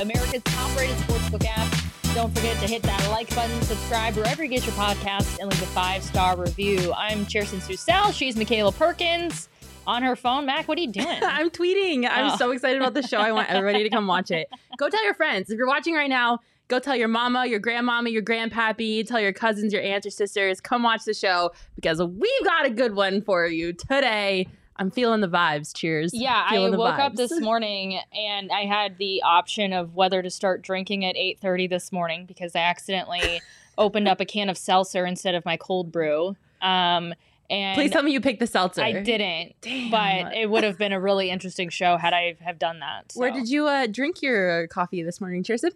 America's top-rated sportsbook app. Don't forget to hit that like button, subscribe wherever you get your podcasts, and leave a five-star review. I'm Chierstin Susel. She's Makayla Perkins. On her phone, Mac, what are you doing? I'm tweeting. I'm Oh. so excited about the show. I want everybody to come watch it. Go tell your friends. If you're watching right now, go tell your mama, your grandmama, your grandpappy, tell your cousins, your aunts, your sisters. Come watch the show because we've got a good one for you today. I'm feeling the vibes. Cheers. Yeah, I Feeling the woke up this morning and I had the option of whether to start drinking at 8:30 this morning because I accidentally opened up a can of seltzer instead of my cold brew. Um, and Please tell me you picked the seltzer. I didn't, Damn. but it would have been a really interesting show had I have done that. Where did you uh, drink your coffee this morning, Chierstin?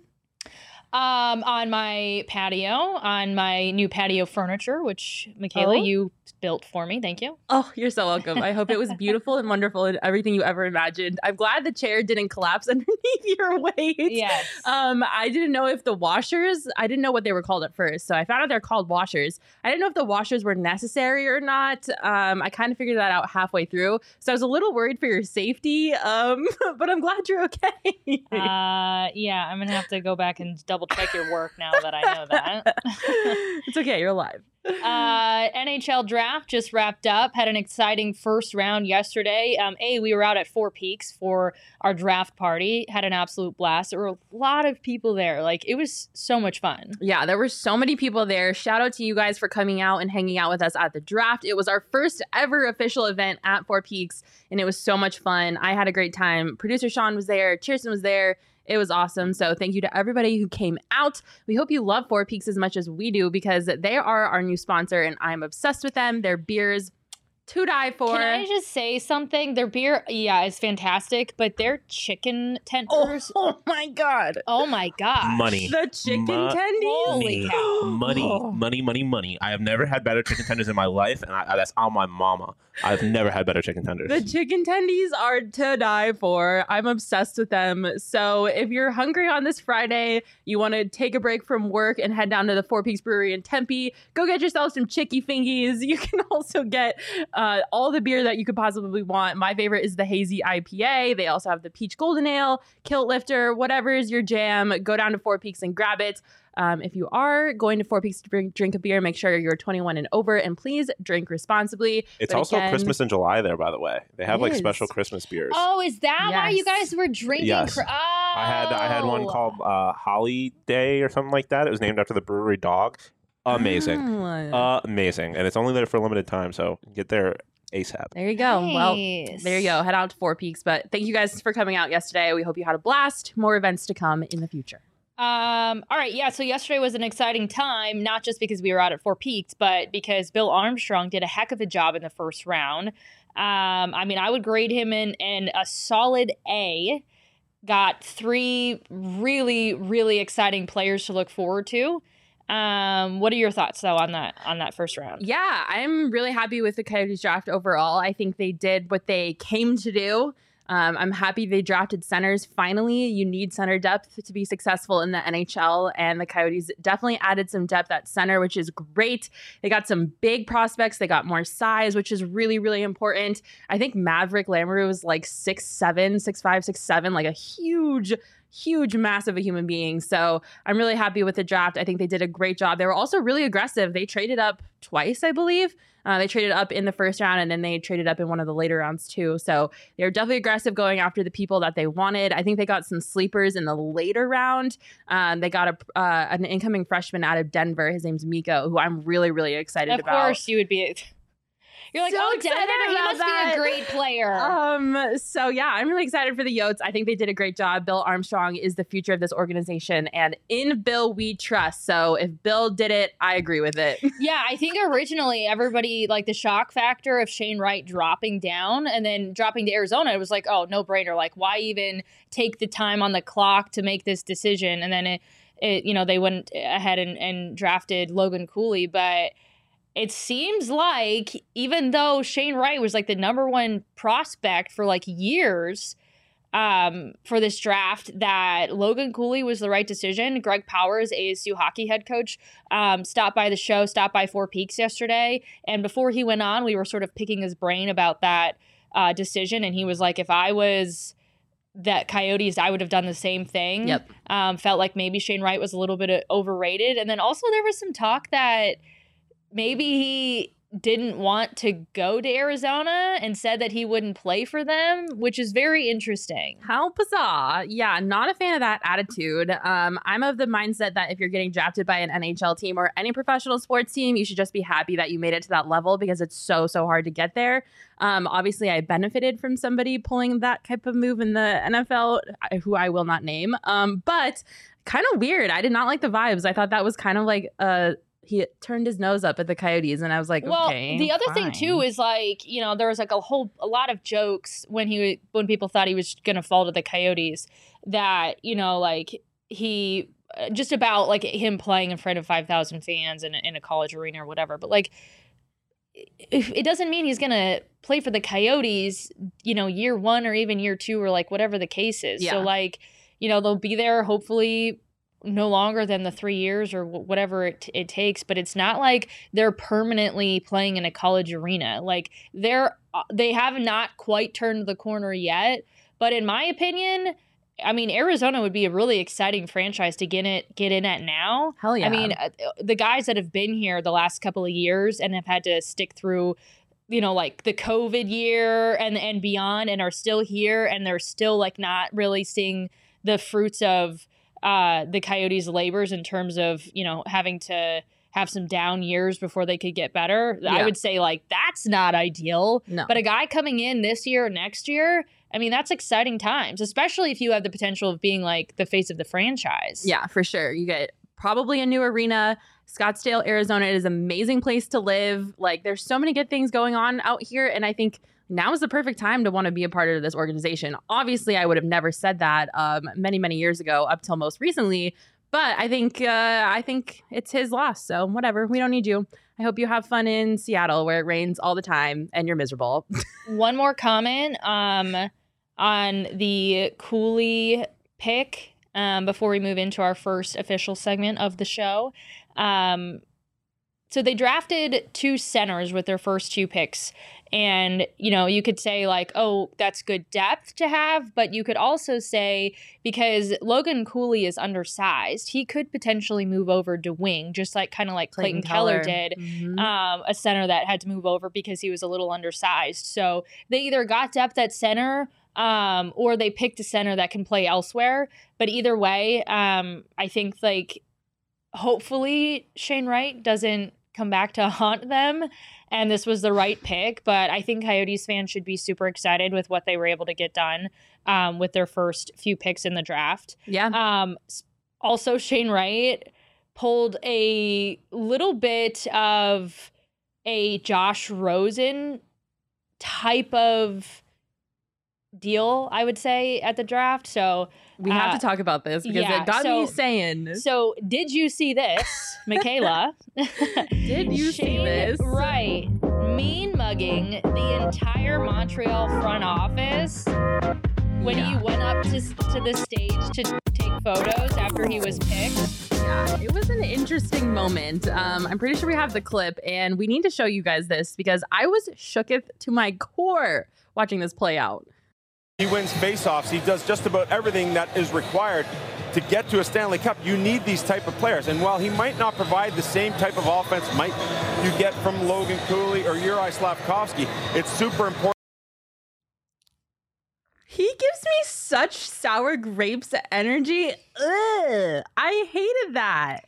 Um, on my patio, on my new patio furniture, which Makayla, Oh. you built for me. Thank you. Oh, you're so welcome. I hope it was beautiful and wonderful and everything you ever imagined. I'm glad the chair didn't collapse underneath your weight. Yes. Um, I didn't know if the washers, I didn't know what they were called at first. So I found out they're called washers. I didn't know if the washers were necessary or not. Um, I kind of figured that out halfway through. So I was a little worried for your safety. Um, but I'm glad you're okay. uh, yeah, I'm gonna have to go back and double check your work now that I know that. it's okay. You're alive. Uh, NHL draft just wrapped up. Had an exciting first round yesterday. Um, a we were out at Four Peaks for our draft party. Had an absolute blast. There were a lot of people there. Like it was so much fun. Yeah, there were so many people there. Shout out to you guys for coming out and hanging out with us at the draft. It was our first ever official event at Four Peaks, and it was so much fun. I had a great time. Producer Sean was there, Chierstin was there. It was awesome. So thank you to everybody who came out. We hope you love Four Peaks as much as we do because they are our new sponsor, and I'm obsessed with them. Their beers to die for. Can I just say something? Their beer, yeah, is fantastic, but their chicken tenders. oh my god. Oh, my god, Money. The chicken Money. tendies. Holy cow. money, Oh. money, money, money. I have never had better chicken tenders in my life, and I, that's on my mama. I've never had better chicken tenders. The chicken tendies are to die for. I'm obsessed with them. So if you're hungry on this Friday, you want to take a break from work and head down to the Four Peaks Brewery in Tempe, go get yourself some chicky fingies. You can also get uh, all the beer that you could possibly want. My favorite is the hazy IPA. They also have the peach golden ale, kilt lifter, whatever is your jam. Go down to Four Peaks and grab it. Um, if you are going to Four Peaks to drink, drink a beer, make sure you're 21 and over, and please drink responsibly. it's But also again- Christmas in July there, by the way. They have like is. special Christmas beers. Oh, is that why you guys were drinking? Yes. cr- oh. I had I had one called uh, Holly Day or something like that. It was named after the brewery dog. Amazing, Oh. amazing, and it's only there for a limited time. So get there ASAP. There you go. Well, there you go. Head out to Four Peaks. But thank you guys for coming out yesterday. We hope you had a blast. More events to come in the future. Um, all right, yeah. So yesterday was an exciting time, not just because we were out at Four Peaks, but because Bill Armstrong did a heck of a job in the first round. Um, I mean, I would grade him in in a solid A. Got three really, really exciting players to look forward to. Um, what are your thoughts though on that on that first round? Yeah, I'm really happy with the Coyotes draft overall. I think they did what they came to do. Um, I'm happy they drafted centers. Finally, you need center depth to be successful in the NHL, and the Coyotes definitely added some depth at center, which is great. They got some big prospects. They got more size, which is really, really important. I think Maveric Lamoureux was like six seven, six five, six seven, like a huge, huge, massive a human being. So I'm really happy with the draft. I think they did a great job. They were also really aggressive. They traded up twice, I believe. Uh, they traded up in the first round and then they traded up in one of the later rounds too. So they were definitely aggressive going after the people that they wanted. I think they got some sleepers in the later round. Um, they got a uh, an incoming freshman out of Denver. His name's Miko, who I'm really really excited of about. Of course, you would be. You're like, So oh, Denver, he must that. be a great player. Um, so yeah, I'm really excited for the Yotes. I think they did a great job. Bill Armstrong is the future of this organization, and in Bill we trust. So if Bill did it, I agree with it. Yeah, I think originally everybody like the shock factor of Shane Wright dropping down and then dropping to Arizona. It was like, oh, no brainer. Like, why even take the time on the clock to make this decision? And then it, it you know, they went ahead and, and drafted Logan Cooley, but it seems like even though Shane Wright was like the number one prospect for like years um, for this draft, that Logan Cooley was the right decision. Greg Powers, ASU hockey head coach, um, stopped by the show, stopped by Four Peaks yesterday. And before he went on, we were sort of picking his brain about that uh, decision. And he was like, if I was that Coyotes, I would have done the same thing. Yep. Um, felt like maybe Shane Wright was a little bit uh, overrated. And then also there was some talk that maybe he didn't want to go to Arizona and said that he wouldn't play for them, which is very interesting. How bizarre. Yeah, not a fan of that attitude. Um, I'm of the mindset that if you're getting drafted by an NHL team or any professional sports team, you should just be happy that you made it to that level because it's so, so hard to get there. Um, obviously, I benefited from somebody pulling that type of move in the NFL, who I will not name. Um, but kind of weird. I did not like the vibes. I thought that was kind of like uh he turned his nose up at the Coyotes, and I was like, well, okay. the other thing too is like you know there was like a whole a lot of jokes when he when people thought he was gonna fall to the Coyotes that you know like he uh, just about like him playing in front of five thousand fans in a, in a college arena or whatever, but like it doesn't mean he's gonna play for the Coyotes, you know, year one or even year two or like whatever the case is. Yeah. So like, you know, they'll be there hopefully no longer than the three years or whatever it, it takes. But it's not like they're permanently playing in a college arena. Like they're uh, they have not quite turned the corner yet. But in my opinion. I mean, Arizona would be a really exciting franchise to get it get in at now. hell yeah. I mean, uh, the guys that have been here the last couple of years and have had to stick through, you know, like the COVID year and and beyond, and are still here, and they're still like not really seeing the fruits of uh, the Coyotes' labors in terms of you know having to have some down years before they could get better. I would say like that's not ideal. no. But a guy coming in this year or next year, I mean, that's exciting times, especially if you have the potential of being like the face of the franchise. Yeah, for sure. You get probably a new arena. Scottsdale, Arizona is an amazing place to live. Like there's so many good things going on out here and I think now is the perfect time to want to be a part of this organization. Obviously, I would have never said that um, many, many years ago up till most recently, but I think uh, I think it's his loss. So whatever, we don't need you. I hope you have fun in Seattle where it rains all the time and you're miserable. One more comment um, on the Cooley pick um, before we move into our first official segment of the show. Um, so they drafted two centers with their first two picks. And, you know, you could say, like, oh, that's good depth to have. But you could also say, because Logan Cooley is undersized, he could potentially move over to wing, just like kind of like Clayton, Keller, did Mhm. um, a center that had to move over because he was a little undersized. So they either got depth at center um, or they picked a center that can play elsewhere. But either way, um, I think like hopefully Shane Wright doesn't come back to haunt them. And this was the right pick, but I think Coyotes fans should be super excited with what they were able to get done um, with their first few picks in the draft. yeah. Um, also, Shane Wright pulled a little bit of a Josh Rosen type of deal, I would say, at the draft. So, We have uh, to talk about this because yeah, it got so- me saying, so did you see this, Makayla? Did you see this? Right. mean mugging the entire Montreal front office when Yeah. he went up to, to the stage to take photos after he was picked. Yeah, it was an interesting moment. Um, I'm pretty sure we have the clip, and we need to show you guys this because I was shooketh to my core watching this play out. He wins faceoffs. He does just about everything that is required to get to a Stanley Cup. You need these type of players. And while he might not provide the same type of offense might you get from Logan Cooley or Juraj Slafkovsky, it's super important. He gives me such sour grapes energy. Ugh, I hated that.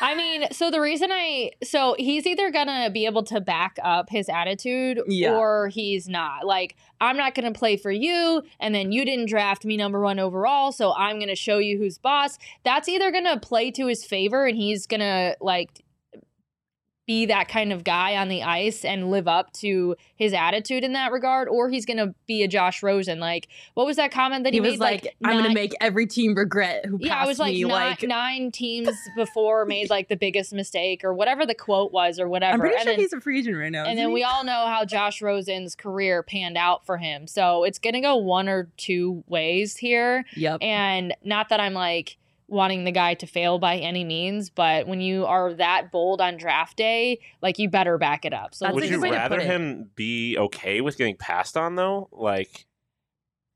I mean, so the reason I so he's either gonna be able to back up his attitude Yeah. or he's not. Like, I'm not gonna play for you, and then you didn't draft me number one overall, so I'm gonna show you who's boss. That's either gonna play to his favor and he's gonna like be that kind of guy on the ice and live up to his attitude in that regard, or he's gonna be a Josh Rosen. Like, what was that comment that he, He was made? like, "I'm gonna make every team regret who passed yeah, I was like, me." nine, like, nine teams before made like the biggest mistake or whatever the quote was or whatever. I'm pretty and sure then, he's a free agent right now. and then he? we all know how Josh Rosen's career panned out for him. So it's gonna go one or two ways here. Yep. And not that I'm like wanting the guy to fail by any means, but when you are that bold on draft day, like you better back it up. So Would you good way to rather him be okay with getting passed on though? Like,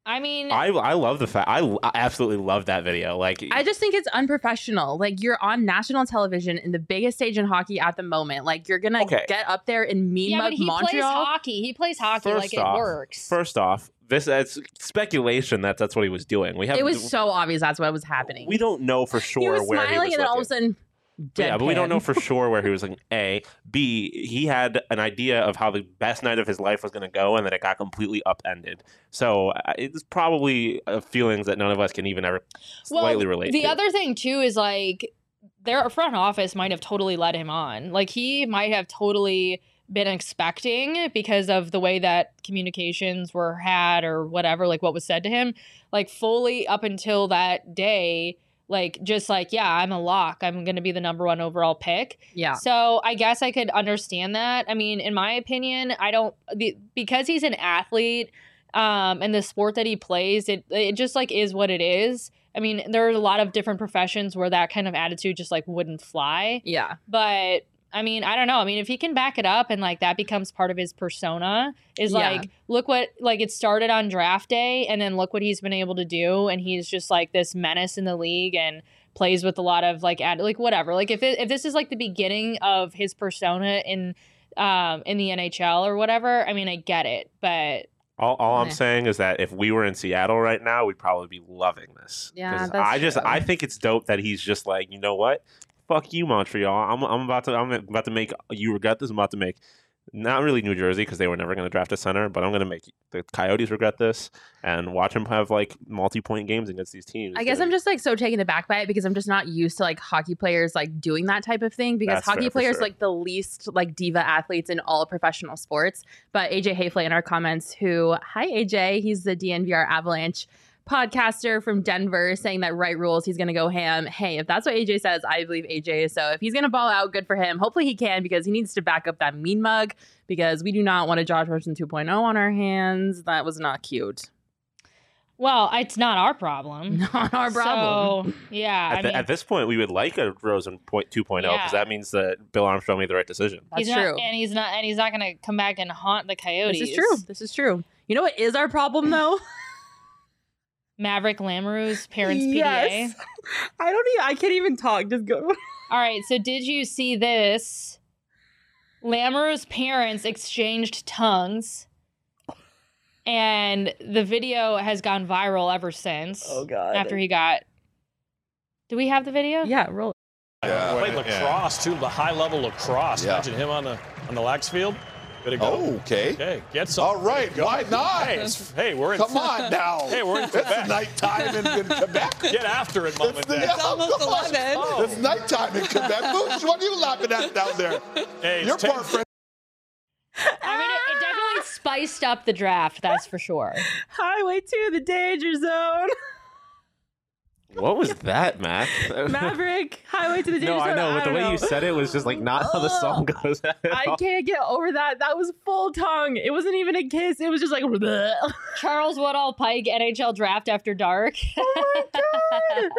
I mean, I I love the fact I, I absolutely love that video. Like, I just think it's unprofessional. Like you're on national television in the biggest stage in hockey at the moment. Like you're gonna Okay. get up there in mean yeah, mug but he plays hockey. He plays hockey First like it works. first off, this it's speculation that that's what he was doing. We have It was so obvious that's what was happening. we don't know for sure he was where smiling, he was and then all of a looking. Sudden, Yeah, but we don't know for sure where he was like A. B, he had an idea of how the best night of his life was going to go, and then it got completely upended. So uh, it's probably uh, feelings that none of us can even ever slightly relate the to. other thing too is like their front office might have totally led him on. Like he might have totally been expecting because of the way that communications were had or whatever, like what was said to him, like fully up until that day, like just like, yeah, I'm a lock. I'm gonna be the number one overall pick. Yeah. So I guess I could understand that. I mean, in my opinion, I don't the, because he's an athlete um and the sport that he plays, it it just like is what it is. I mean, there are a lot of different professions where that kind of attitude just like wouldn't fly. Yeah. But I mean, I don't know. I mean, if he can back it up and like that becomes part of his persona, is Yeah. like, look what like it started on draft day, and then look what he's been able to do, and he's just like this menace in the league and plays with a lot of like ad like whatever. Like if it, if this is like the beginning of his persona in um in the NHL or whatever, I mean, I get it, but all, all I'm saying is that if we were in Seattle right now, we'd probably be loving this. Yeah, that's I just true. I think it's dope that he's just like, you know what? Fuck you, Montreal. I'm I'm about to I'm about to make you regret this. I'm about to make not really New Jersey because they were never going to draft a center, but I'm going to make the Coyotes regret this and watch them have like multi-point games against these teams. I guess I'm just like so taken aback by it because I'm just not used to like hockey players like doing that type of thing because That's hockey players sure. like the least like diva athletes in all professional sports. But AJ Haefele in our comments, who hi AJ, he's the DNVR Avalanche podcaster from Denver, saying that Wright rules, he's gonna go ham. Hey, if that's what AJ says, I believe AJ. So if he's gonna ball out, good for him. Hopefully he can because he needs to back up that mean mug because we do not want a Josh Rosen 2.0 on our hands. That was not cute. well, it's not our problem. Not our problem. So, yeah, at, I the- mean, at this point, we would like a Rosen point 2.0 because Yeah. that means that Bill Armstrong made the right decision. That's he's true. Not, and he's not, and he's not going to come back and haunt the Coyotes. This is true. This is true. You know what is our problem though? Maveric Lamoureux's parents' PDA. Yes. I don't even I can't even talk. Just go. All right, so did you see this? Lamoureux's parents exchanged tongues, and the video has gone viral ever since. Oh, god. After he got, do we have the video? Yeah, roll. Yeah. Played lacrosse too, the high level lacrosse. Yeah. Imagine him on the on the lax field. Good to go. Oh, okay. Okay, get some. All right. Why not? Hey, it's- hey, we're in. Come on now. Hey, we're in It's nighttime in, in Quebec. Get after it, mom It's, and the, dad. almost 11. Oh. It's nighttime in Quebec. Boosh, what are you laughing at down there? Hey, it's Your ten- poor friend. I mean, it, it definitely spiced up the draft. That's for sure. Highway to the danger zone. What was that, Matt? Maverick. Highway to the danger no, zone. I know, but the don't way you said it was just like not how the song goes. at I all. can't get over that. That was full tongue. It wasn't even a kiss. It was just like Charles Woodall Pike NHL draft after dark. Oh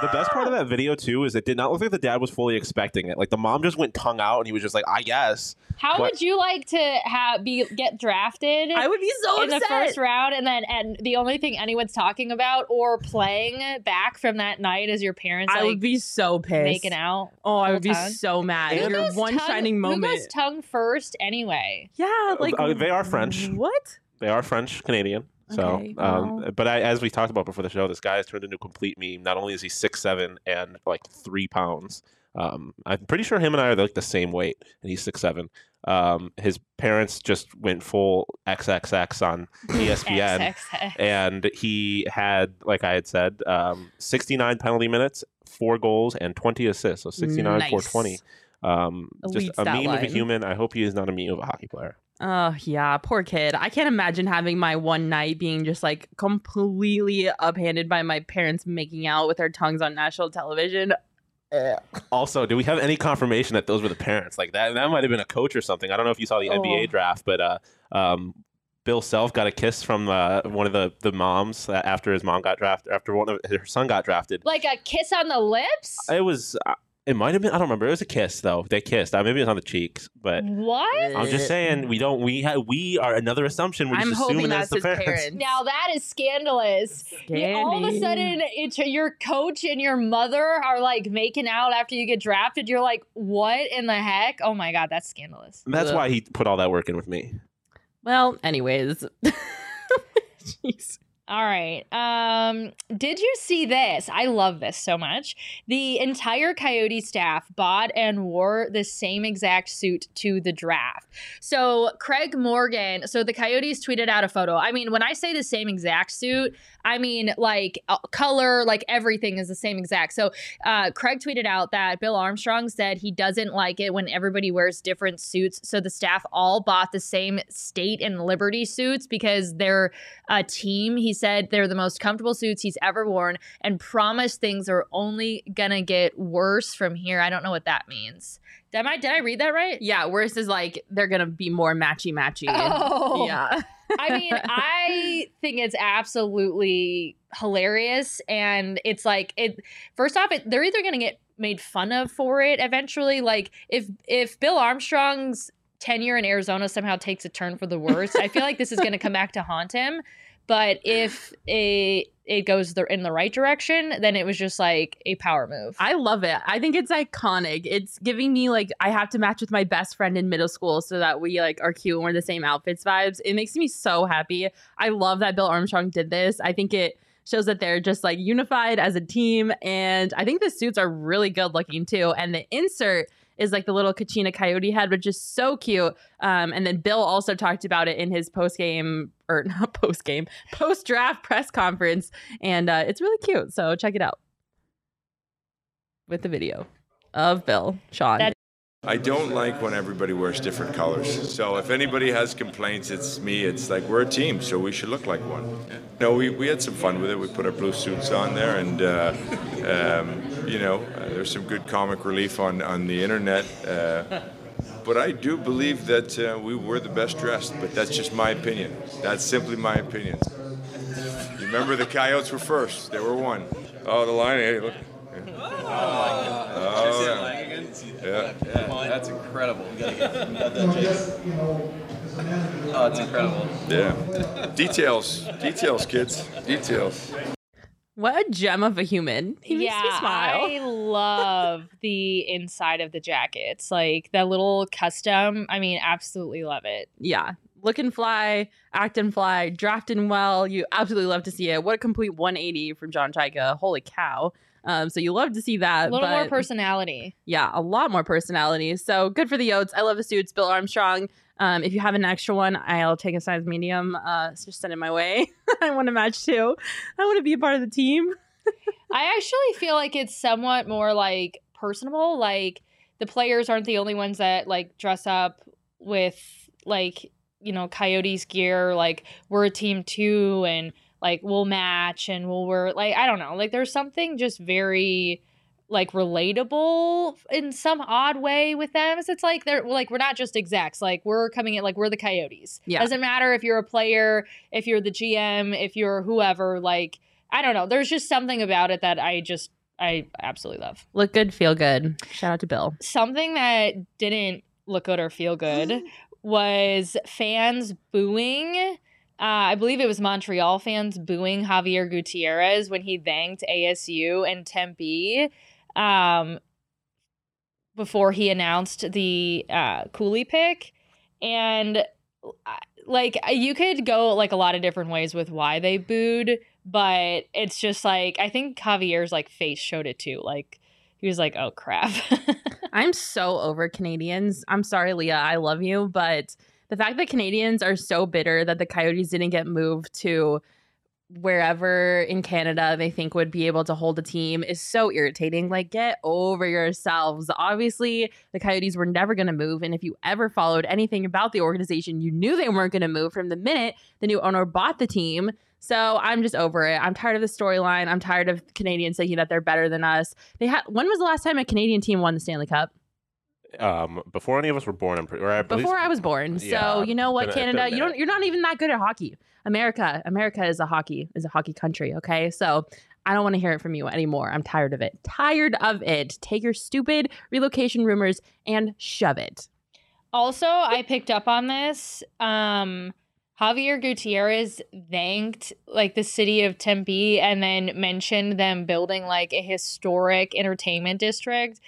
The best part of that video too is it did not look like the dad was fully expecting it. Like the mom just went tongue out, and he was just like, "I guess." How But- would you like to have be get drafted? I would be so in upset. the first round, and then and the only thing anyone's talking about or playing back from that night is your parents I like would be so pissed. making out. Oh, I would be time. so mad. Who Your one tongue- shining Who moment. goes tongue first anyway? yeah, like Uh, they are French. What? They are French Canadian. So, Okay, um, but I, as we talked about before the show, this guy has turned into a complete meme. Not only is he six seven and like three pounds, um, I'm pretty sure him and I are like the same weight, and he's six seven. Um, his parents just went full XXX on ESPN. XXX. and he had, like I had said, um, 69 penalty minutes, four goals, and 20 assists. So 69, Nice. 420. Um, just a meme of a human. I hope he is not a meme of a hockey player. Oh yeah, poor kid. I can't imagine having my one night being just like completely uphanded by my parents making out with their tongues on national television. Also, do we have any confirmation that those were the parents? Like that, that might have been a coach or something. I don't know if you saw the Oh. NBA draft, but uh, um, Bill Self got a kiss from uh, one of the the moms uh, after his mom got drafted. After one of her son got drafted, Like a kiss on the lips? it was. It might have been. I don't remember. It was a kiss though. They kissed. Uh, maybe it was on the cheeks, but. what? I'm just saying we don't. We ha- we are another assumption. We're I'm just hoping assuming that's that's the his parents. parents. Now that is scandalous. Yeah, all of a sudden, it's your coach and your mother are like making out after you get drafted. You're like, what in the heck? Oh my god, that's scandalous. That's Ugh. why he put all that work in with me. Well, anyways. Jeez. All right. Um, did you see this? I love this so much. The entire Coyote staff bought and wore the same exact suit to the draft. So Craig Morgan, so the Coyotes tweeted out a photo. I mean, when I say the same exact suit, I mean like uh, color, like everything is the same exact. So uh, Craig tweeted out that Bill Armstrong said he doesn't like it when everybody wears different suits. So the staff all bought the same State and Liberty suits because they're a team. He said they're the most comfortable suits he's ever worn and promised things are only gonna get worse from here. I don't know what that means. Did I did I read that right? Yeah, worse is like they're gonna be more matchy matchy. Oh. Yeah. I mean, I think it's absolutely hilarious, and it's like it. First off, it, they're either going to get made fun of for it eventually. Like if if Bill Armstrong's tenure in Arizona somehow takes a turn for the worse, I feel like this is going to come back to haunt him. But if it it goes in the right direction, then it was just like a power move. I love it. I think it's iconic. It's giving me like I have to match with my best friend in middle school so that we like are cute and we're the same outfits vibes. It makes me so happy. I love that Bill Armstrong did this. I think it shows that they're just like unified as a team and I think the suits are really good looking too and the insert is like the little Kachina Coyote head, which is so cute. Um, and then Bill also talked about it in his post game or not post game, post draft press conference, and uh, it's really cute. So check it out with the video of Bill Sean. That- I don't like when everybody wears different colors. So if anybody has complaints, it's me. It's like we're a team, so we should look like one. No, we, we had some fun with it. We put our blue suits on there, and uh, um, you know, uh, there's some good comic relief on on the internet. Uh, but I do believe that uh, we were the best dressed. But that's just my opinion. That's simply my opinion. You remember the Coyotes were first. They were one. Oh, the line. Hey, look. Oh, yeah. Yeah. That's incredible. We gotta get, we that, Jason. Oh, it's incredible. Yeah. Details. Details, kids. Details. What a gem of a human. He makes me smile. I love the inside of the jackets, like that little custom. I mean, absolutely love it. yeah. Looking fly, acting fly, drafting well. You absolutely love to see it. What a complete 180 from John Chayka. Holy cow. Um, so you love to see that. A little more personality. Yeah, a lot more personality. So good for the Yotes. I love the suits. Bill Armstrong. Um, if you have an extra one, I'll take a size medium. Uh, just send it my way. I want to match too. I want to be a part of the team. I actually feel like it's somewhat more like personable. Like the players aren't the only ones that like dress up with like you know Coyotes gear. Like we're a team too, and like we'll match and we'll wear like I don't know. Like there's something just very like relatable in some odd way with them. So it's like they're like we're not just execs. Like we're coming in like we're the Coyotes. Yeah. Doesn't matter if you're a player, if you're the GM, if you're whoever. Like I don't know. There's just something about it that I just I absolutely love. Look good, feel good. Shout out to Bill. Something that didn't look good or feel good was fans booing. Uh, I believe it was Montreal fans booing Javier Gutierrez when he thanked ASU and Tempe um, before he announced the uh, Cooley pick. And like you could go like a lot of different ways with why they booed, but it's just like I think Javier's like face showed it too. Like he was like, "Oh crap." I'm so over Canadians. I'm sorry, Leah. I love you, but the fact that Canadians are so bitter that the Coyotes didn't get moved to wherever in Canada they think would be able to hold a team is so irritating. Like, get over yourselves. Obviously, the Coyotes were never going to move. And if you ever followed anything about the organization, you knew they weren't going to move from the minute the new owner bought the team. So I'm just over it. I'm tired of the storyline. I'm tired of Canadians thinking that they're better than us. They had when was the last time a Canadian team won the Stanley Cup? Um, before any of us were born, I'm pretty. Or at least- Before I was born. Yeah, so you know what, been a- been a Canada, you don't you're not even that good at hockey. America, America is a hockey is a hockey country. Okay, so I don't want to hear it from you anymore. I'm tired of it. Tired of it. Take your stupid relocation rumors and shove it. Also, I picked up on this. Um, Javier Gutierrez thanked like the city of Tempe and then mentioned them building like a historic entertainment district.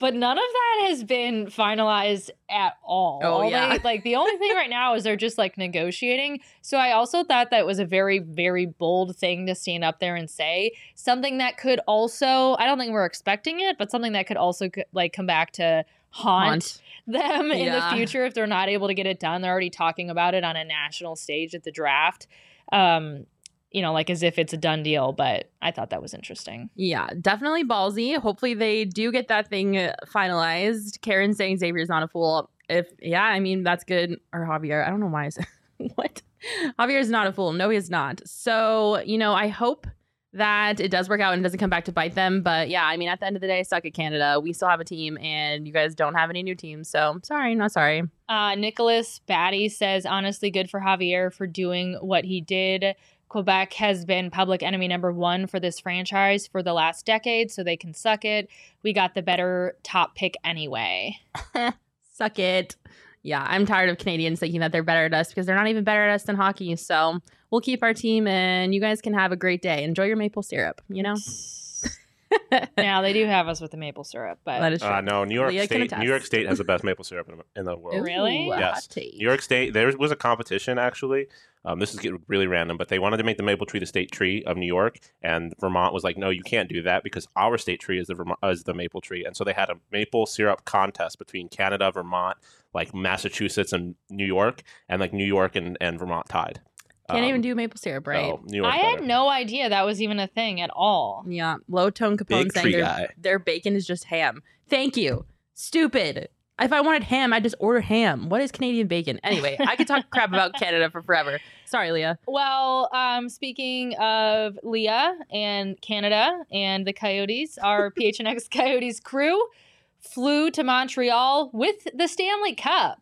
But none of that has been finalized at all. Oh, All yeah. they- like the only thing right now is they're just like negotiating. So I also thought that was a very, very bold thing to stand up there and say. Something that could also, I don't think we're expecting it, but something that could also like come back to haunt them in Yeah. the future if they're not able to get it done. They're already talking about it on a national stage at the draft. Um, you know, like as if it's a done deal, but I thought that was interesting. Yeah, definitely ballsy. Hopefully they do get that thing uh, finalized. Karen saying Xavier's not a fool. If yeah, I mean that's good. Or Javier, I don't know why I said what. Javier's not a fool. No, he's not. So you know, I hope that it does work out and doesn't come back to bite them. But yeah, I mean, at the end of the day, suck at Canada. We still have a team, and you guys don't have any new teams. So sorry, not sorry. Uh, Nicholas Batty says, honestly, good for Javier for doing what he did. Quebec has been public enemy number one for this franchise for the last decade, so they can suck it. We got the better top pick anyway. Suck it. Yeah, I'm tired of Canadians thinking that they're better at us because they're not even better at us than hockey. So we'll keep our team and you guys can have a great day. Enjoy your maple syrup, you know? now they do have us with the maple syrup, but That is true. Uh, no, New York Leah State. New York State has the best maple syrup in, in the world. Really? Yes. New York State. There was a competition actually. Um, this is getting really random, but they wanted to make the maple tree the state tree of New York, and Vermont was like, "No, you can't do that because our state tree is the Vermont, is the maple tree." And so they had a maple syrup contest between Canada, Vermont, like Massachusetts, and New York, and like New York and, and Vermont tied. Can't Um, even do maple syrup, right? so New York's I had better. no idea that was even a thing at all. Yeah, low tone Capone Big saying tree their, guy. their bacon is just ham. Thank you. Stupid. If I wanted ham, I'd just order ham. What is Canadian bacon? Anyway, I could talk crap about Canada for forever. Sorry, Leah. Well, um, speaking of Leah and Canada and the Coyotes, our PHNX Coyotes crew flew to Montreal with the Stanley Cup.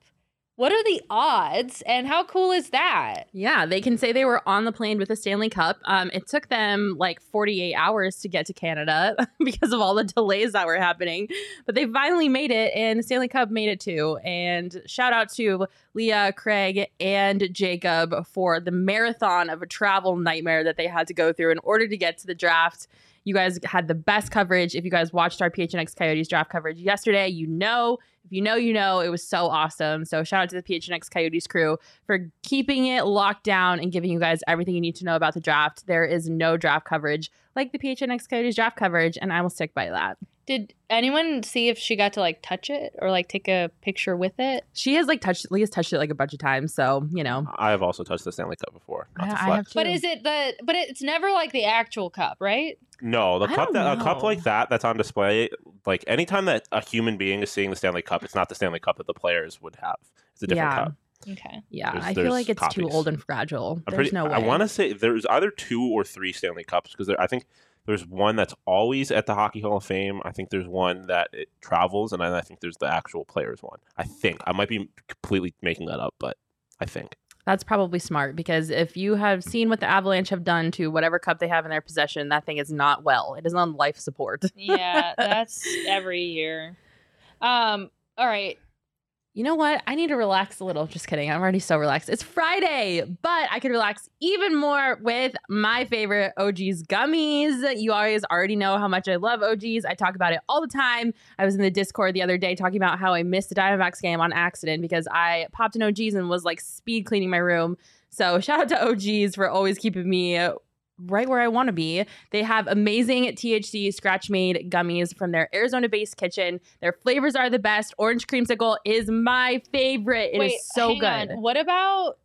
What are the odds, and how cool is that? Yeah, they can say they were on the plane with the Stanley Cup. Um, it took them like 48 hours to get to Canada because of all the delays that were happening. But they finally made it, and the Stanley Cup made it too. And shout out to Leah, Craig, and Jacob for the marathon of a travel nightmare that they had to go through in order to get to the draft. You guys had the best coverage. If you guys watched our PHNX Coyotes draft coverage yesterday, you know. If you know, you know. It was so awesome. So shout out to the PHNX Coyotes crew for keeping it locked down and giving you guys everything you need to know about the draft. There is no draft coverage like the PHNX Coyotes draft coverage, and I will stick by that. Did anyone see if she got to like touch it or like take a picture with it? She has like touched Leah's touched it like a bunch of times, so you know. I have also touched the Stanley Cup before. Not I- to I flex. have But too. is it the? But it's never like the actual cup, right? No, the I cup don't that a cup know. like that that's on display, like anytime that a human being is seeing the Stanley Cup, it's not the Stanley Cup that the players would have. It's a different Yeah. cup. Okay. Yeah, There's- I feel like it's too old and fragile. I'm There's pretty. no way. I want to say there's either two or three Stanley Cups because I think there's one that's always at the Hockey Hall of Fame. I think there's one that it travels, and then I think there's the actual players one. I think I might be completely making that up, but I think. That's probably smart because if you have seen what the Avalanche have done to whatever cup they have in their possession, that thing is not well. It is on life support. yeah, that's every year. Um, all right. You know what? I need to relax a little. Just kidding. I'm already so relaxed. It's Friday, but I could relax even more with my favorite OG's gummies. You always already know how much I love OG's. I talk about it all the time. I was in the Discord the other day talking about how I missed the Diamondbacks game on accident because I popped an OG's and was like speed cleaning my room. So shout out to OG's for always keeping me right where I want to be. They have amazing THC scratch made gummies from their Arizona based kitchen. Their flavors are the best. Orange creamsicle is my favorite. It is Wait, so hang good. on. What about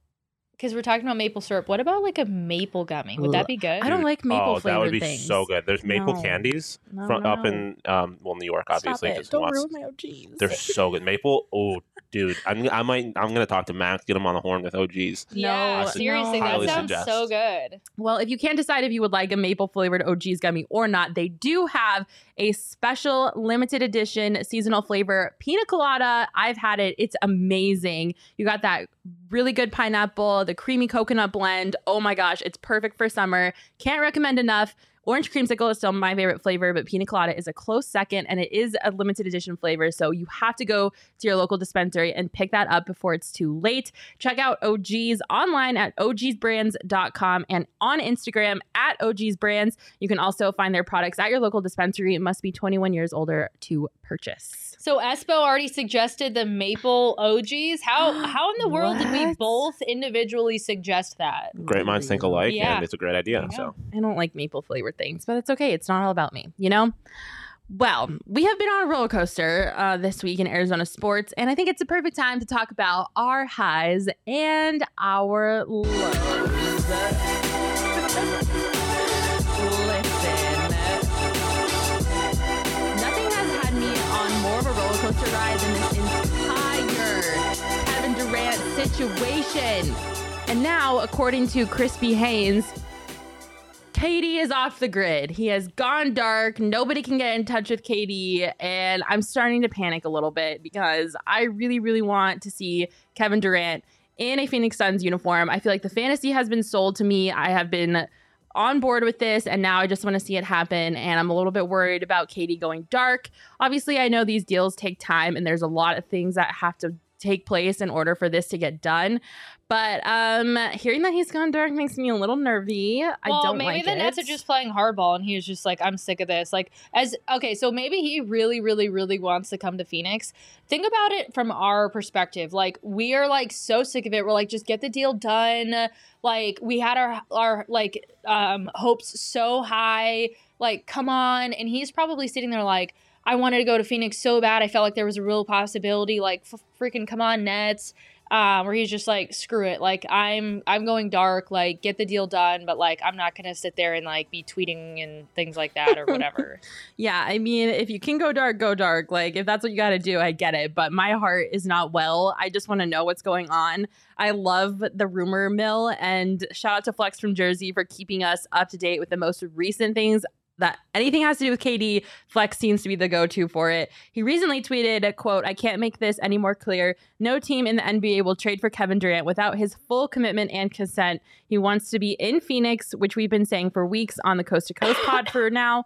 because we're talking about maple syrup? What about like a maple gummy? Would that be good? I don't like maple oh, that would be things. so good. There's maple No. candies No, from no, up no. in um, well New York, obviously. Stop it. Don't ruin my OGs. They're so good. Maple, oh, dude, I'm, I might, I'm gonna talk to Max, get him on the horn with OGs. Yeah, No, seriously, no. that sounds suggest. so good. Well, if you can't decide if you would like a maple flavored OG's gummy or not, they do have a special limited edition seasonal flavor pina colada. I've had it. It's amazing. You got that really good pineapple, the creamy coconut blend. Oh my gosh, it's perfect for summer. Can't recommend enough. Orange creamsicle is still my favorite flavor, but pina colada is a close second and it is a limited edition flavor. So you have to go to your local dispensary and pick that up before it's too late. Check out OG's online at ogsbrands.com and on Instagram at ogsbrands. You can also find their products at your local dispensary. It must be 21 years older to purchase. So Espo already suggested the maple OGs. How how in the world did we What? both individually suggest that? Great minds think alike, Yeah. and it's a great idea. Yeah. So I don't like maple flavored things, but it's okay. It's not all about me, you know? Well, we have been on a roller coaster uh, this week in Arizona sports, and I think it's a perfect time to talk about our highs and our lows. Than this entire Kevin Durant situation. And now, according to Crispy Haynes, KD is off the grid. He has gone dark. Nobody can get in touch with KD. And I'm starting to panic a little bit because I really, really want to see Kevin Durant in a Phoenix Suns uniform. I feel like the fantasy has been sold to me. I have been on board with this and now I just want to see it happen and I'm a little bit worried about KD going dark. Obviously, I know these deals take time and there's a lot of things that have to take place in order for this to get done. But um hearing that he's gone dark makes me a little nervy. I don't know. maybe like the it. Nets are just playing hardball, and he was just like, "I'm sick of this." Like, as okay, so maybe he really, really, really wants to come to Phoenix. Think about it from our perspective. Like, we are like so sick of it. We're like, just get the deal done. Like, we had our our like um hopes so high. Like, come on, and he's probably sitting there like. I wanted to go to Phoenix so bad. I felt like there was a real possibility. Like, f- freaking come on, Nets um, where he's just like, screw it, like I'm I'm going dark, like get the deal done, but like I'm not gonna sit there and like be tweeting and things like that or whatever. Yeah, I mean, if you can go dark, go dark. Like, if that's what you got to do, I get it. But my heart is not well. I just want to know what's going on. I love the rumor mill. And shout out to Flex from Jersey for keeping us up to date with the most recent things that anything has to do with KD. Flex seems to be the go to for it. He recently tweeted, a quote, I can't make this any more clear. No team in the NBA will trade for Kevin Durant without his full commitment and consent. He wants to be in Phoenix, which we've been saying for weeks on the Coast to Coast pod for now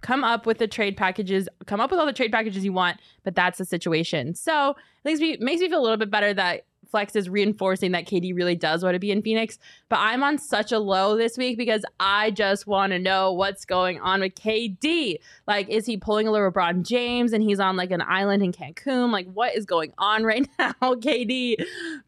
come up with the trade packages, come up with all the trade packages you want, but that's the situation. So it makes me, makes me feel a little bit better that Flex is reinforcing that KD really does want to be in Phoenix. But I'm on such a low this week because I just want to know what's going on with KD. Like, is he pulling a little LeBron James and he's on like an island in Cancun? Like, what is going on right now, KD?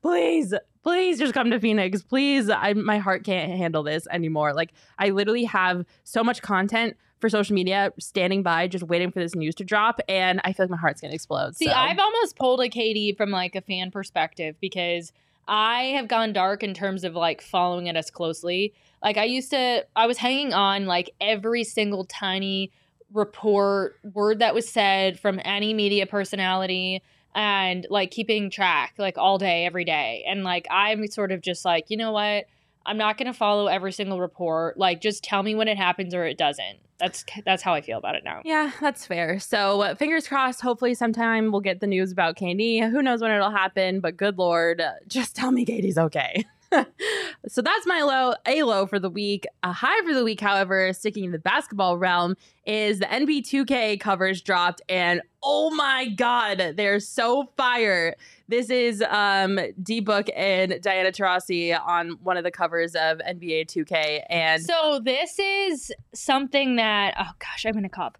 Please, please just come to Phoenix. Please, I my heart can't handle this anymore. Like, I literally have so much content for social media standing by just waiting for this news to drop and I feel like my heart's gonna explode. See, so. I've almost pulled a KD from like a fan perspective because I have gone dark in terms of like following it as closely. Like I used to, I was hanging on like every single tiny report, word that was said from any media personality and like keeping track like all day, every day. And like I'm sort of just like, you know what? I'm not going to follow every single report. Like just tell me when it happens or it doesn't. That's that's how I feel about it now. Yeah, that's fair. So uh, fingers crossed. Hopefully, sometime we'll get the news about KD. Who knows when it'll happen? But good lord, uh, just tell me KD's okay. so that's my low, a low for the week. A high for the week, however, sticking in the basketball realm, is the NBA 2K covers dropped, and oh my god, they're so fire. This is um D Book and Diana Taurasi on one of the covers of NBA 2K, and So this is something that oh gosh, I'm gonna cough.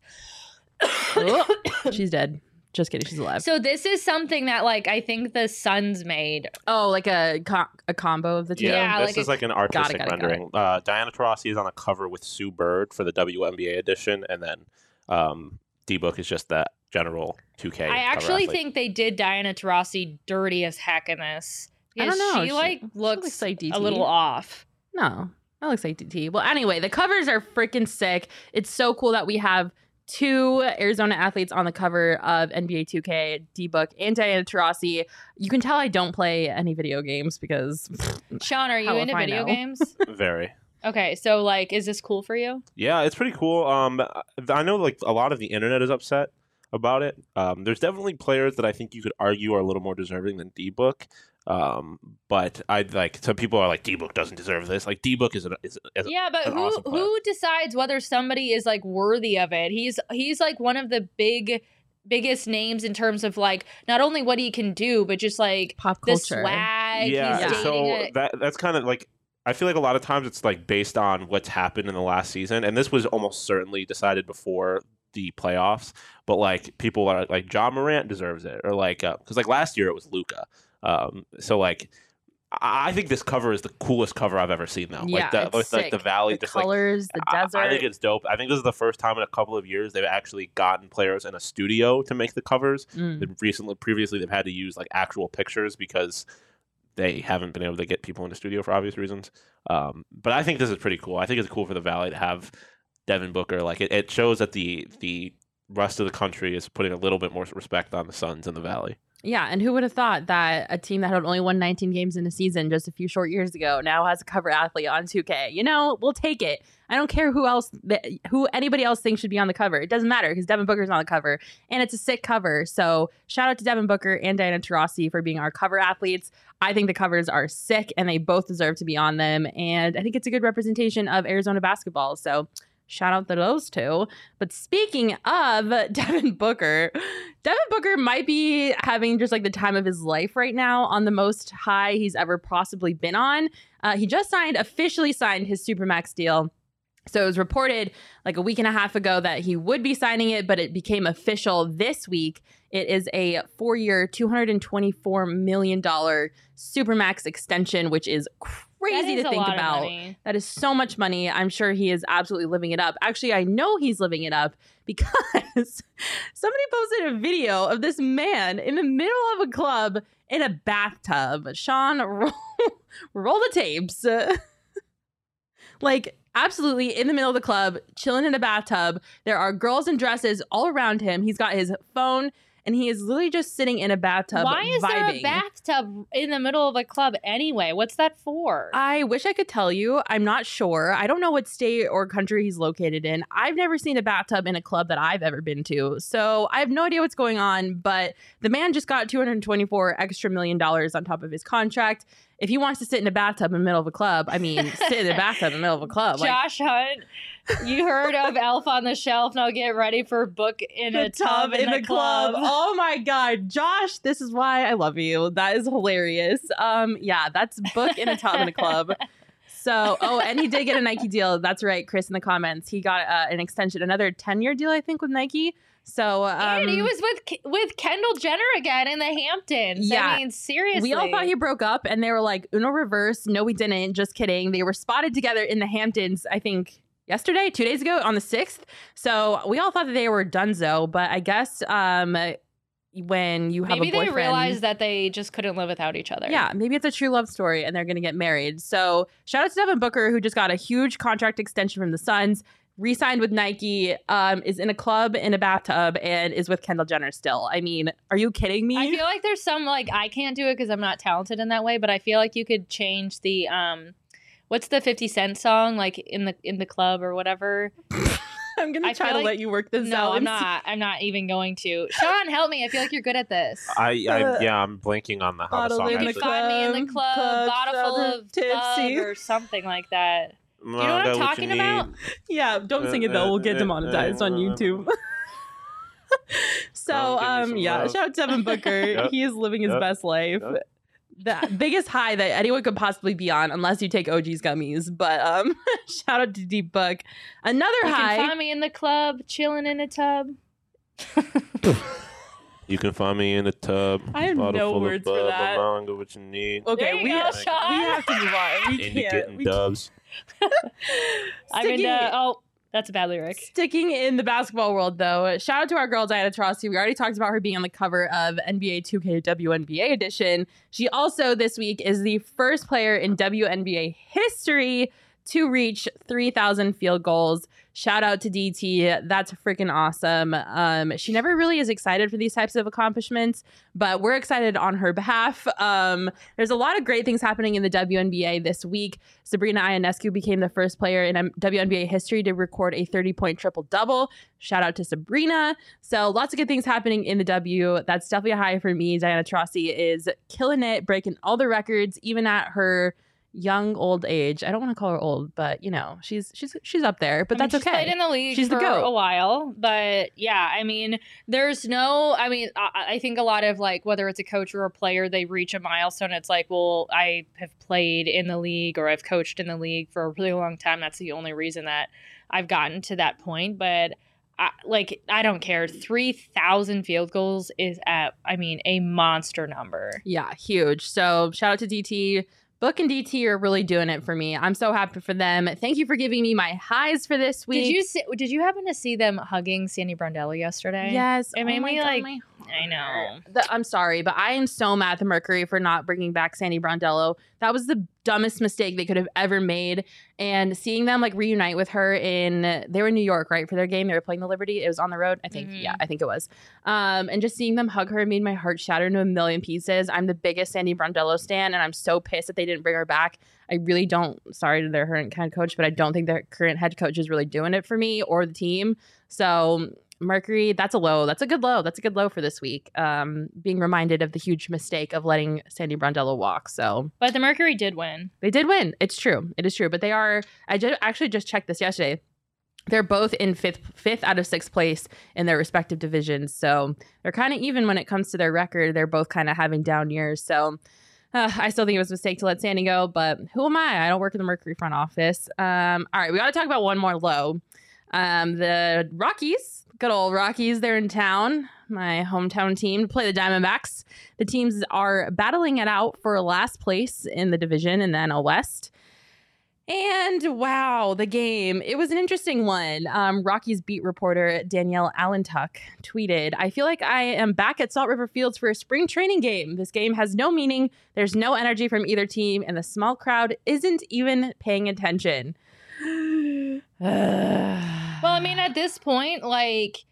Oh, she's dead. Just kidding, she's alive. So this is something that like I think the Suns made. oh, like a co- a combo of the two. Yeah, Yeah, this like is a- like an Got it, artistic got it, got it. rendering. Uh, Diana Taurasi is on a cover with Sue Bird for the WNBA edition, and then um, D Book is just that general 2K. I actually athlete. think they did Diana Taurasi dirty as heck in this. I don't know. She, like looks, looks like a little off. No, that looks like DT. Well, anyway, the covers are freaking sick. It's so cool that we have two Arizona athletes on the cover of NBA 2K, D Book and Diana Taurasi. You can tell I don't play any video games because Sean, are you into video games? very. okay, so like, is this cool for you? Yeah, it's pretty cool. Um, I know like a lot of the internet is upset about it. Um, there's definitely players that I think you could argue are a little more deserving than D Book. Um, but I like some people are like D Book doesn't deserve this. Like D Book is, an, is, is Yeah, but an who awesome who decides whether somebody is like worthy of it? He's he's like one of the big biggest names in terms of like not only what he can do, but just like pop the culture. swag. yeah, he's dating so a- that that's kind of like I feel like a lot of times it's like based on what's happened in the last season, and this was almost certainly decided before the playoffs. But like people are like Ja Morant deserves it, or like because like last year it was Luka. Um, so like. I I think this cover is the coolest cover I've ever seen, though. Yeah, like the, it's like the valley, the just like colors, the I- desert. I think it's dope. I think this is the first time in a couple of years they've actually gotten players in a studio to make the covers. Mm. Recently, previously, they've had to use like actual pictures because they haven't been able to get people in the studio for obvious reasons. Um, but I think this is pretty cool. I think it's cool for the Valley to have Devin Booker. Like it, it shows that the the rest of the country is putting a little bit more respect on the Suns in the Valley. Yeah, and who would have thought that a team that had only won 19 games in a season just a few short years ago now has a cover athlete on 2K? You know, we'll take it. I don't care who else, who anybody else thinks should be on the cover. It doesn't matter because Devin Booker's on the cover, and it's a sick cover. So shout out to Devin Booker and Diana Taurasi for being our cover athletes. I think the covers are sick, and they both deserve to be on them. And I think it's a good representation of Arizona basketball. So shout out to those two. But speaking of Devin Booker, Devin Booker might be having just like the time of his life right now on the most high he's ever possibly been on. Uh, he just signed, officially signed his Supermax deal. So it was reported like a week and a half ago that he would be signing it, but it became official this week. It is a four year, $224 million Supermax extension, which is crazy Is to think about. That is so much money. I'm sure he is absolutely living it up. Actually, I know he's living it up because somebody posted a video of this man in the middle of a club in a bathtub. Sean, roll, roll the tapes. like, absolutely in the middle of the club, chilling in a bathtub. There are girls in dresses all around him. He's got his phone. And he is literally just sitting in a bathtub. Why is there a bathtub in the middle of a club anyway? What's that for? I wish I could tell you. I'm not sure. I don't know what state or country he's located in. I've never seen a bathtub in a club that I've ever been to. So I have no idea what's going on, but the man just got 224 extra million dollars on top of his contract. If he wants to sit in a bathtub in the middle of a club, I mean, sit in a bathtub in the middle of a club. Like, Josh Hunt, you heard of Elf on the Shelf. Now get ready for Book in a Tub in, the, club. Oh my god, Josh, this is why I love you. That is hilarious. Um, yeah, that's book in a tub in a club. So, oh, and he did get a Nike deal. That's right, Chris in the comments. He got uh, an extension, another 10 year deal, I think, with Nike. So, um, and he was with with Kendall Jenner again in the Hamptons. Yeah. I mean, seriously. we all thought he broke up, and they were like, Uno reverse. No, we didn't. Just kidding. They were spotted together in the Hamptons, I think, yesterday, two days ago, on the 6th. So, we all thought that they were donezo, but I guess um, when you have Maybe a boyfriend. Maybe they realized that they just couldn't live without each other. Yeah, maybe it's a true love story and they're going to get married. So, shout out to Devin Booker, who just got a huge contract extension from the Suns, re signed with Nike, um, is in a club in a bathtub, and is with Kendall Jenner still. I mean, are you kidding me? I feel like there's some like I can't do it because I'm not talented in that way, but I feel like you could change the um, what's the 50 Cent song like in the in the club or whatever. I'm gonna I try to like- let you work this no, out. I'm not. I'm not even going to. Sean, help me. I feel like you're good at this. I, I yeah, I'm blanking on the how the Bottle song in You the find me in the club, club, club, bottle full of tipsy. bug or something like that. You know what I'm talking about? Yeah, don't sing it though. We'll get uh, uh, uh, demonetized on YouTube. so, Come give me um, some yeah, love. shout out to Devin Booker. Yep. He is living his Yep. best life. Yep. The biggest high that anyone could possibly be on, unless you take OG's gummies. But um, shout out to D Book. Another You high. can find me in the club, chilling in a tub. You can find me in the tub. I have bottle no full words of for bub, that. along with what you need. Okay, There you we, go, we Sean. have to move on. We Into can't. getting we dubs. I'm in uh, Sticking- oh, that's a bad lyric. Sticking in the basketball world, though, shout out to our girl Diana Taurasi. We already talked about her being on the cover of NBA 2K WNBA edition. She also this week is the first player in WNBA history to reach 3,000 field goals. Shout out to DT. That's freaking awesome. Um, she never really is excited for these types of accomplishments, but we're excited on her behalf. Um, there's a lot of great things happening in the WNBA this week. Sabrina Ionescu became the first player in um, WNBA history to record a 30 point triple double. Shout out to Sabrina. So lots of good things happening in the W. That's definitely a high for me. Diana Taurasi is killing it, breaking all the records, even at her young old age. I don't want to call her old, but you know, she's she's she's up there. But I mean, that's she's okay. Played in the league She's the for goat. a while, but yeah, I mean, there's no. I mean, I, I think a lot of like whether it's a coach or a player, they reach a milestone. It's like, well, I have played in the league or I've coached in the league for a really long time. That's the only reason that I've gotten to that point. But I, like, I don't care. Three thousand field goals is at, I mean, a monster number. Yeah, huge. So shout out to DT. Book and DT are really doing it for me. I'm so happy for them. Thank you for giving me my highs for this week. Did you see, did you happen to see them hugging Sandy Brondello yesterday? Yes. It oh made Oh my me God, like. I know. The- I'm sorry, but I am so mad at the Mercury for not bringing back Sandy Brondello. That was the dumbest mistake they could have ever made. And seeing them like reunite with her in they were in New York, right, for their game. They were playing the Liberty. It was on the road, I think. Mhm. Yeah, I think it was. Um, and just seeing them hug her made my heart shatter into a million pieces. I'm the biggest Sandy Brondello stan, and I'm so pissed that they didn't bring her back. I really don't. Sorry to their current head coach, but I don't think their current head coach is really doing it for me or the team. So Mercury, that's a low. That's a good low. That's a good low for this week. Um, being reminded of the huge mistake of letting Sandy Brondello walk. So But the Mercury did win. they did win. It's true. It is true. But they are. I just actually just checked this yesterday. They're both in fifth, fifth out of sixth place in their respective divisions. So they're kind of even when it comes to their record. They're both kind of having down years. So uh, I still think it was a mistake to let Sandy go. But who am I? I don't work in the Mercury front office. Um, all right, we got to talk about one more low. Um, the Rockies, good old Rockies, they're in town. My hometown team to play the Diamondbacks. The teams are battling it out for last place in the division in the NL West. And wow, the game. It was an interesting one. Um, Rockies beat reporter Danielle Allentuck tweeted I feel like I am back at Salt River Fields for a spring training game. This game has no meaning, there's no energy from either team, and the small crowd isn't even paying attention. Well, I mean, at this point, like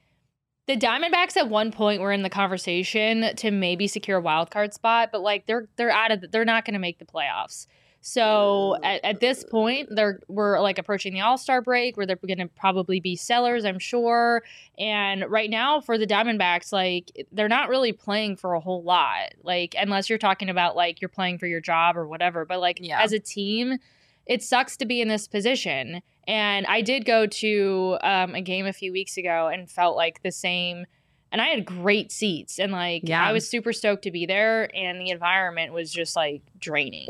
the Diamondbacks at one point were in the conversation to maybe secure a wild card spot, but like they're they're out of the, they're not going to make the playoffs. So mm. at, at this point, they're we're like approaching the All Star break, where they're going to probably be sellers, I'm sure. And right now, for the Diamondbacks, like they're not really playing for a whole lot, like unless you're talking about like you're playing for your job or whatever. But like Yeah. as a team, it sucks to be in this position. And I did go to um, a game a few weeks ago and felt like the same. And I had great seats, and like Yeah. I was super stoked to be there, and the environment was just like draining.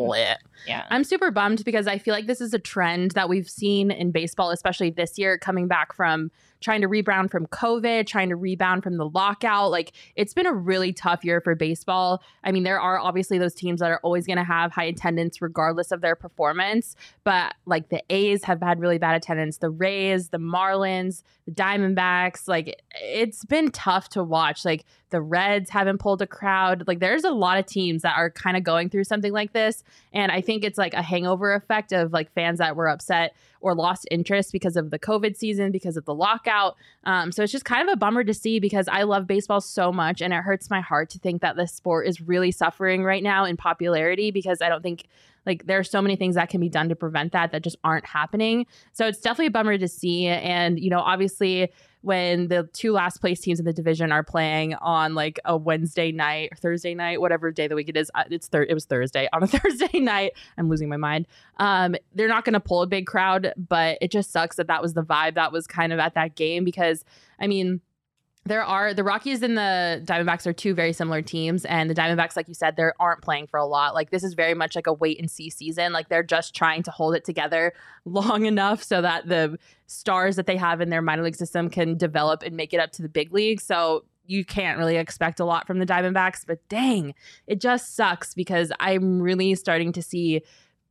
Yeah. I'm super bummed because I feel like this is a trend that we've seen in baseball, especially this year, coming back from trying to rebound from COVID, trying to rebound from the lockout. Like it's been a really tough year for baseball. I mean, there are obviously those teams that are always going to have high attendance regardless of their performance, but like the A's have had really bad attendance, the Rays, the Marlins, the Diamondbacks, like it's been tough to watch. Like the Reds haven't pulled a crowd. Like there's a lot of teams that are kind of going through something like this. And I think it's like a hangover effect of like fans that were upset or lost interest because of the COVID season, because of the lockout. Um, so it's just kind of a bummer to see because I love baseball so much, and it hurts my heart to think that this sport is really suffering right now in popularity because I don't think like there are so many things that can be done to prevent that that just aren't happening. So it's definitely a bummer to see, and you know, obviously when the two last place teams in the division are playing on like a Wednesday night or Thursday night, whatever day of the week it is. uh, It's thir- it was Thursday on a Thursday night. I'm losing my mind. Um, they're not going to pull a big crowd, but it just sucks that that was the vibe that was kind of at that game because I mean. There are the Rockies and the Diamondbacks are two very similar teams, and the Diamondbacks, like you said, they aren't playing for a lot. Like this is very much like a wait and see season. Like they're just trying to hold it together long enough so that the stars that they have in their minor league system can develop and make it up to the big league. So you can't really expect a lot from the Diamondbacks, but dang, it just sucks because I'm really starting to see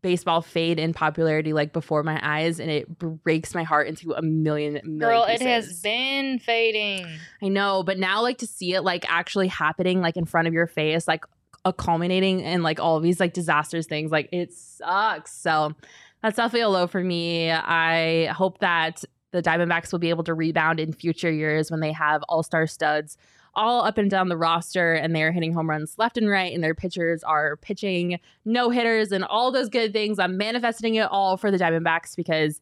baseball fade in popularity like before my eyes and it breaks my heart into a million million Girl, it has been fading. I know, but now like to see it like actually happening like in front of your face, like a culminating in like all these like disasters things, like it sucks. So that's definitely a low for me. I hope that the Diamondbacks will be able to rebound in future years when they have all-star studs all up and down the roster and they're hitting home runs left and right and their pitchers are pitching no hitters and all those good things. I'm manifesting it all for the Diamondbacks because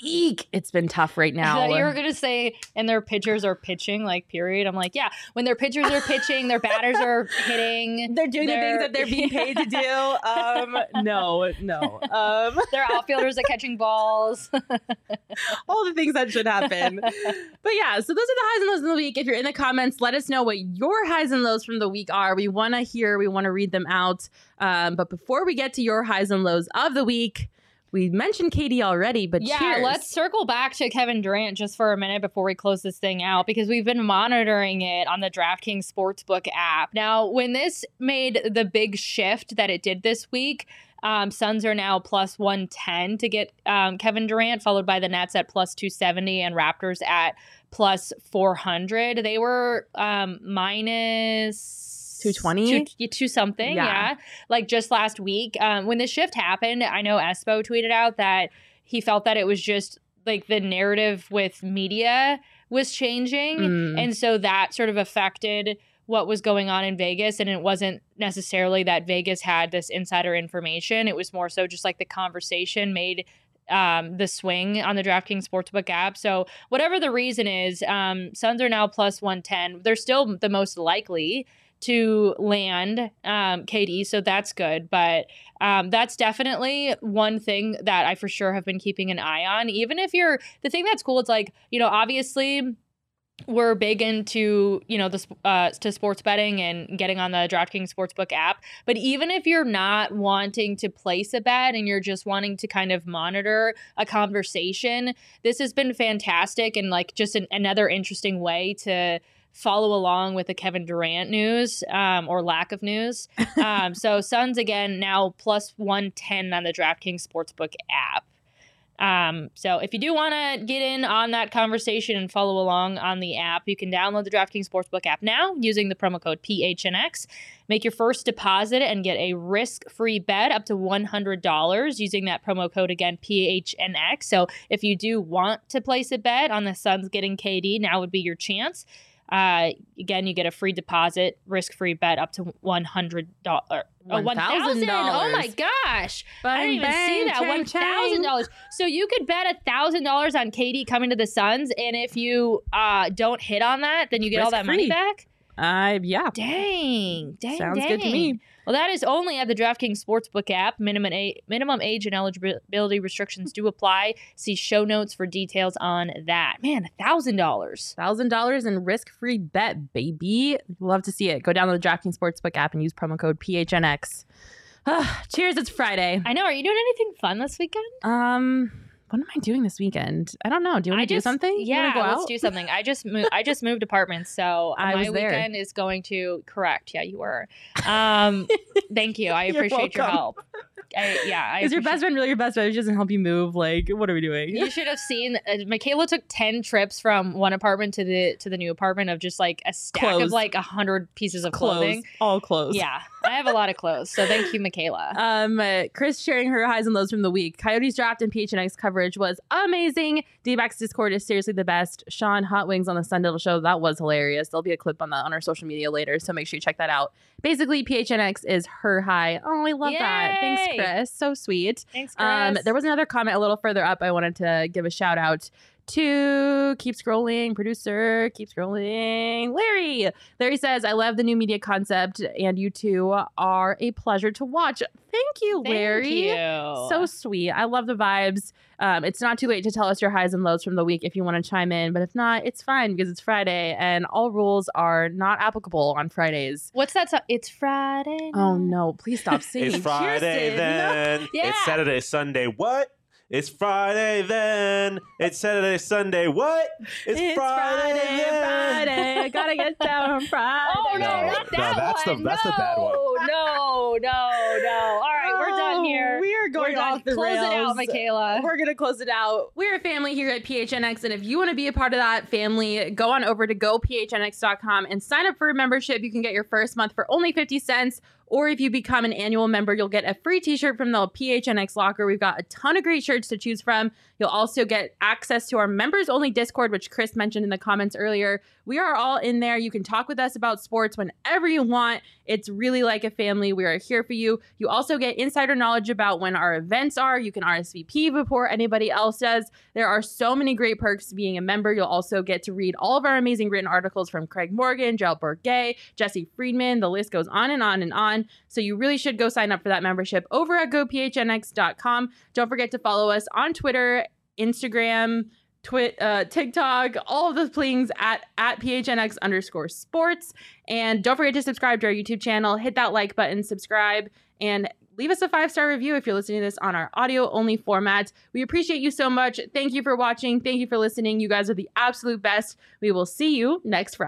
eek, it's been tough right now. you were gonna say, and their pitchers are pitching, like period. I'm like, yeah, when their pitchers are pitching, their batters are hitting. they're doing the things that they're being paid to do. Um, no, no. Um, their outfielders are catching balls. all the things that should happen. But yeah, so those are the highs and lows of the week. If you're in the comments, let us know what your highs and lows from the week are. We want to hear, we want to read them out. Um, but before we get to your highs and lows of the week, we mentioned KD already, but yeah, cheers. let's circle back to Kevin Durant just for a minute before we close this thing out because we've been monitoring it on the DraftKings Sportsbook app. Now, when this made the big shift that it did this week, um, Suns are now plus 110 to get um, Kevin Durant, followed by the Nets at plus 270 and Raptors at plus 400. They were um, minus 220? two, two something. Yeah. Yeah. Like just last week, um, when the shift happened, I know Espo tweeted out that he felt that it was just like the narrative with media was changing. Mm. And so that sort of affected what was going on in Vegas. And it wasn't necessarily that Vegas had this insider information. It was more so just like the conversation made um, the swing on the DraftKings Sportsbook app. So whatever the reason is, um, Suns are now plus 110. They're still the most likely to land um, KD, so that's good. But um, that's definitely one thing that I for sure have been keeping an eye on. Even if you're the thing that's cool, it's like you know, obviously we're big into you know the uh, to sports betting and getting on the DraftKings Sportsbook app. But even if you're not wanting to place a bet and you're just wanting to kind of monitor a conversation, this has been fantastic and like just an, another interesting way to follow along with the Kevin Durant news um, or lack of news. Um, so Suns again now plus one ten on the DraftKings Sportsbook app. Um, so if you do want to get in on that conversation and follow along on the app, you can download the DraftKings Sportsbook app now using the promo code PHNX. Make your first deposit and get a risk-free bet up to $100 using that promo code again PHNX. So if you do want to place a bet on the Suns getting KD, now would be your chance. Uh, again, you get a free deposit, risk-free bet up to one hundred dollars. Oh, one thousand! Oh my gosh! I didn't even see that. One thousand dollars. So you could bet a thousand dollars on KD coming to the Suns, and if you uh, don't hit on that, then you get all that money back. Uh, yeah. Dang, dang, Sounds good to me. Well, that is only at the DraftKings Sportsbook app. Minimum a- minimum age and eligibility restrictions do apply. See show notes for details on that. Man, a thousand dollars. Thousand dollars in risk-free bet, baby. Love to see it. Go download the DraftKings Sportsbook app and use promo code PHNX. Cheers! It's Friday. I know. Are you doing anything fun this weekend? Um, what am I doing this weekend? I don't know. Do you want I to do something? Yeah, go let's out? do something. I just moved. I just moved apartments, so I my weekend is going to correct. Yeah, you were. Um, thank you. I appreciate your help. I, yeah, I Is your best friend really your best friend? She doesn't help you move. Like, what are we doing? You should have seen. Uh, Makayla took ten trips from one apartment to the to the new apartment of just like a stack Clothes. of like a hundred pieces of Clothes. clothing. All clothes. Yeah, I have a lot of clothes, so thank you, Makayla. Um, uh, Chris sharing her highs and lows from the week. Coyotes draft and PHNX coverage was amazing. D-backs Discord is seriously the best. Sean Hot Wings on the Sun Diddle Show that was hilarious. There'll be a clip on that on our social media later, so make sure you check that out. Basically, PHNX is her high. Oh, I love that. Thanks, Yay. Chris. So sweet. Thanks, Chris. Um, there was another comment a little further up. I wanted to give a shout out to keep scrolling, producer, keep scrolling. Larry. Larry says, I love the new media concept, and you two are a pleasure to watch. Thank you, Thank Larry. you. So sweet. I love the vibes. Um, it's not too late to tell us your highs and lows from the week if you want to chime in, but if not, it's fine because it's Friday and all rules are not applicable on Fridays. What's that? So- it's Friday. Oh no, please stop singing. It's Friday Chierstin. then. Yeah. It's Saturday, Sunday. What? It's Friday then. It's Saturday, Sunday. What? It's, It's Friday, Friday, then. Friday. I gotta get down on Friday. Oh no, No, not no, that that's the- one. that's the bad one. No, no, no. All right, we're done Oh, here. We are going we're done. off the Close rails. it out, Makayla. We're gonna close it out. We're a family here at PHNX, and if you want to be a part of that family, go on over to gophnx.com and sign up for a membership. You can get your first month for only 50 cents. Or if you become an annual member, you'll get a free t-shirt from the PHNX locker. We've got a ton of great shirts to choose from. You'll also get access to our members only Discord, which Chris mentioned in the comments earlier. We are all in there. You can talk with us about sports whenever you want. It's really like a family. We are here for you. You also get insider knowledge about when our events are. You can RSVP before anybody else does. There are so many great perks to being a member. You'll also get to read all of our amazing written articles from Craig Morgan, Gerald Bourguet, Jesse Friedman. The list goes on and on and on. So you really should go sign up for that membership over at gophnx.com. Don't forget to follow us on Twitter, Instagram, Twit, uh, TikTok, all of the things at at PHNX underscore sports. And don't forget to subscribe to our YouTube channel. Hit that like button, subscribe, and leave us a five star review if you're listening to this on our audio only format. We appreciate you so much. Thank you for watching. Thank you for listening. You guys are the absolute best. We will see you next Friday.